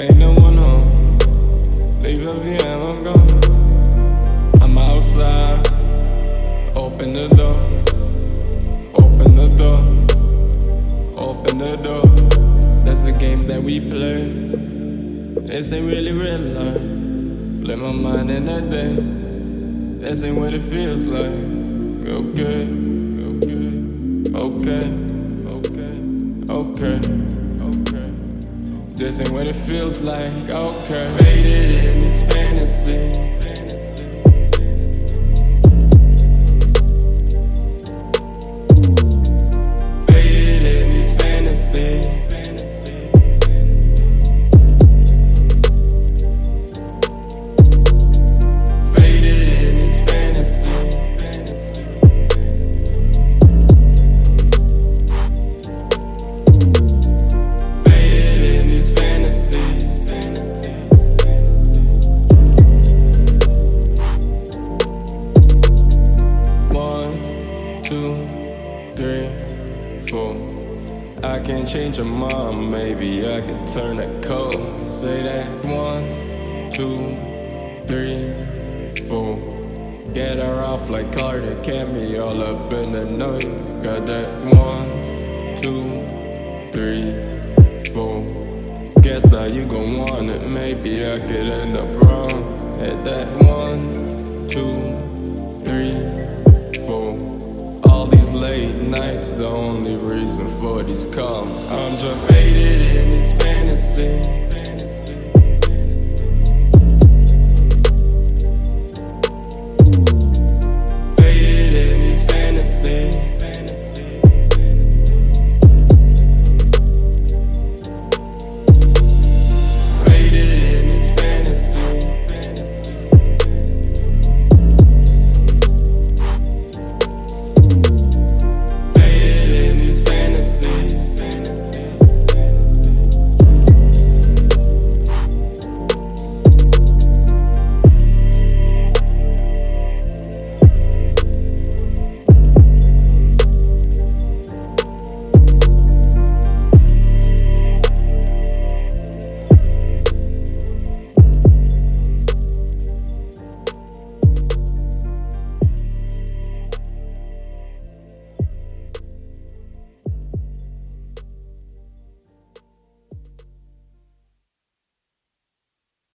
Ain't no one home. Leave a VM, I'm gone. I'm outside. Open the door. Open the door. Open the door. That's the games that we play. This ain't really real life. Flip my mind in that day. This ain't what it feels like. Okay, okay, okay, okay, okay. This ain't what it feels like. Okay, faded in this fantasy. Can't change your mind, maybe I can turn that code. Say that one, two, three, four. Get her off like Carter, be all up in the night. Got that one, two, three, four. Guess that you gon' want it, maybe I could end up wrong. Hit that one, two, for these calls. I'm just faded in this fantasy.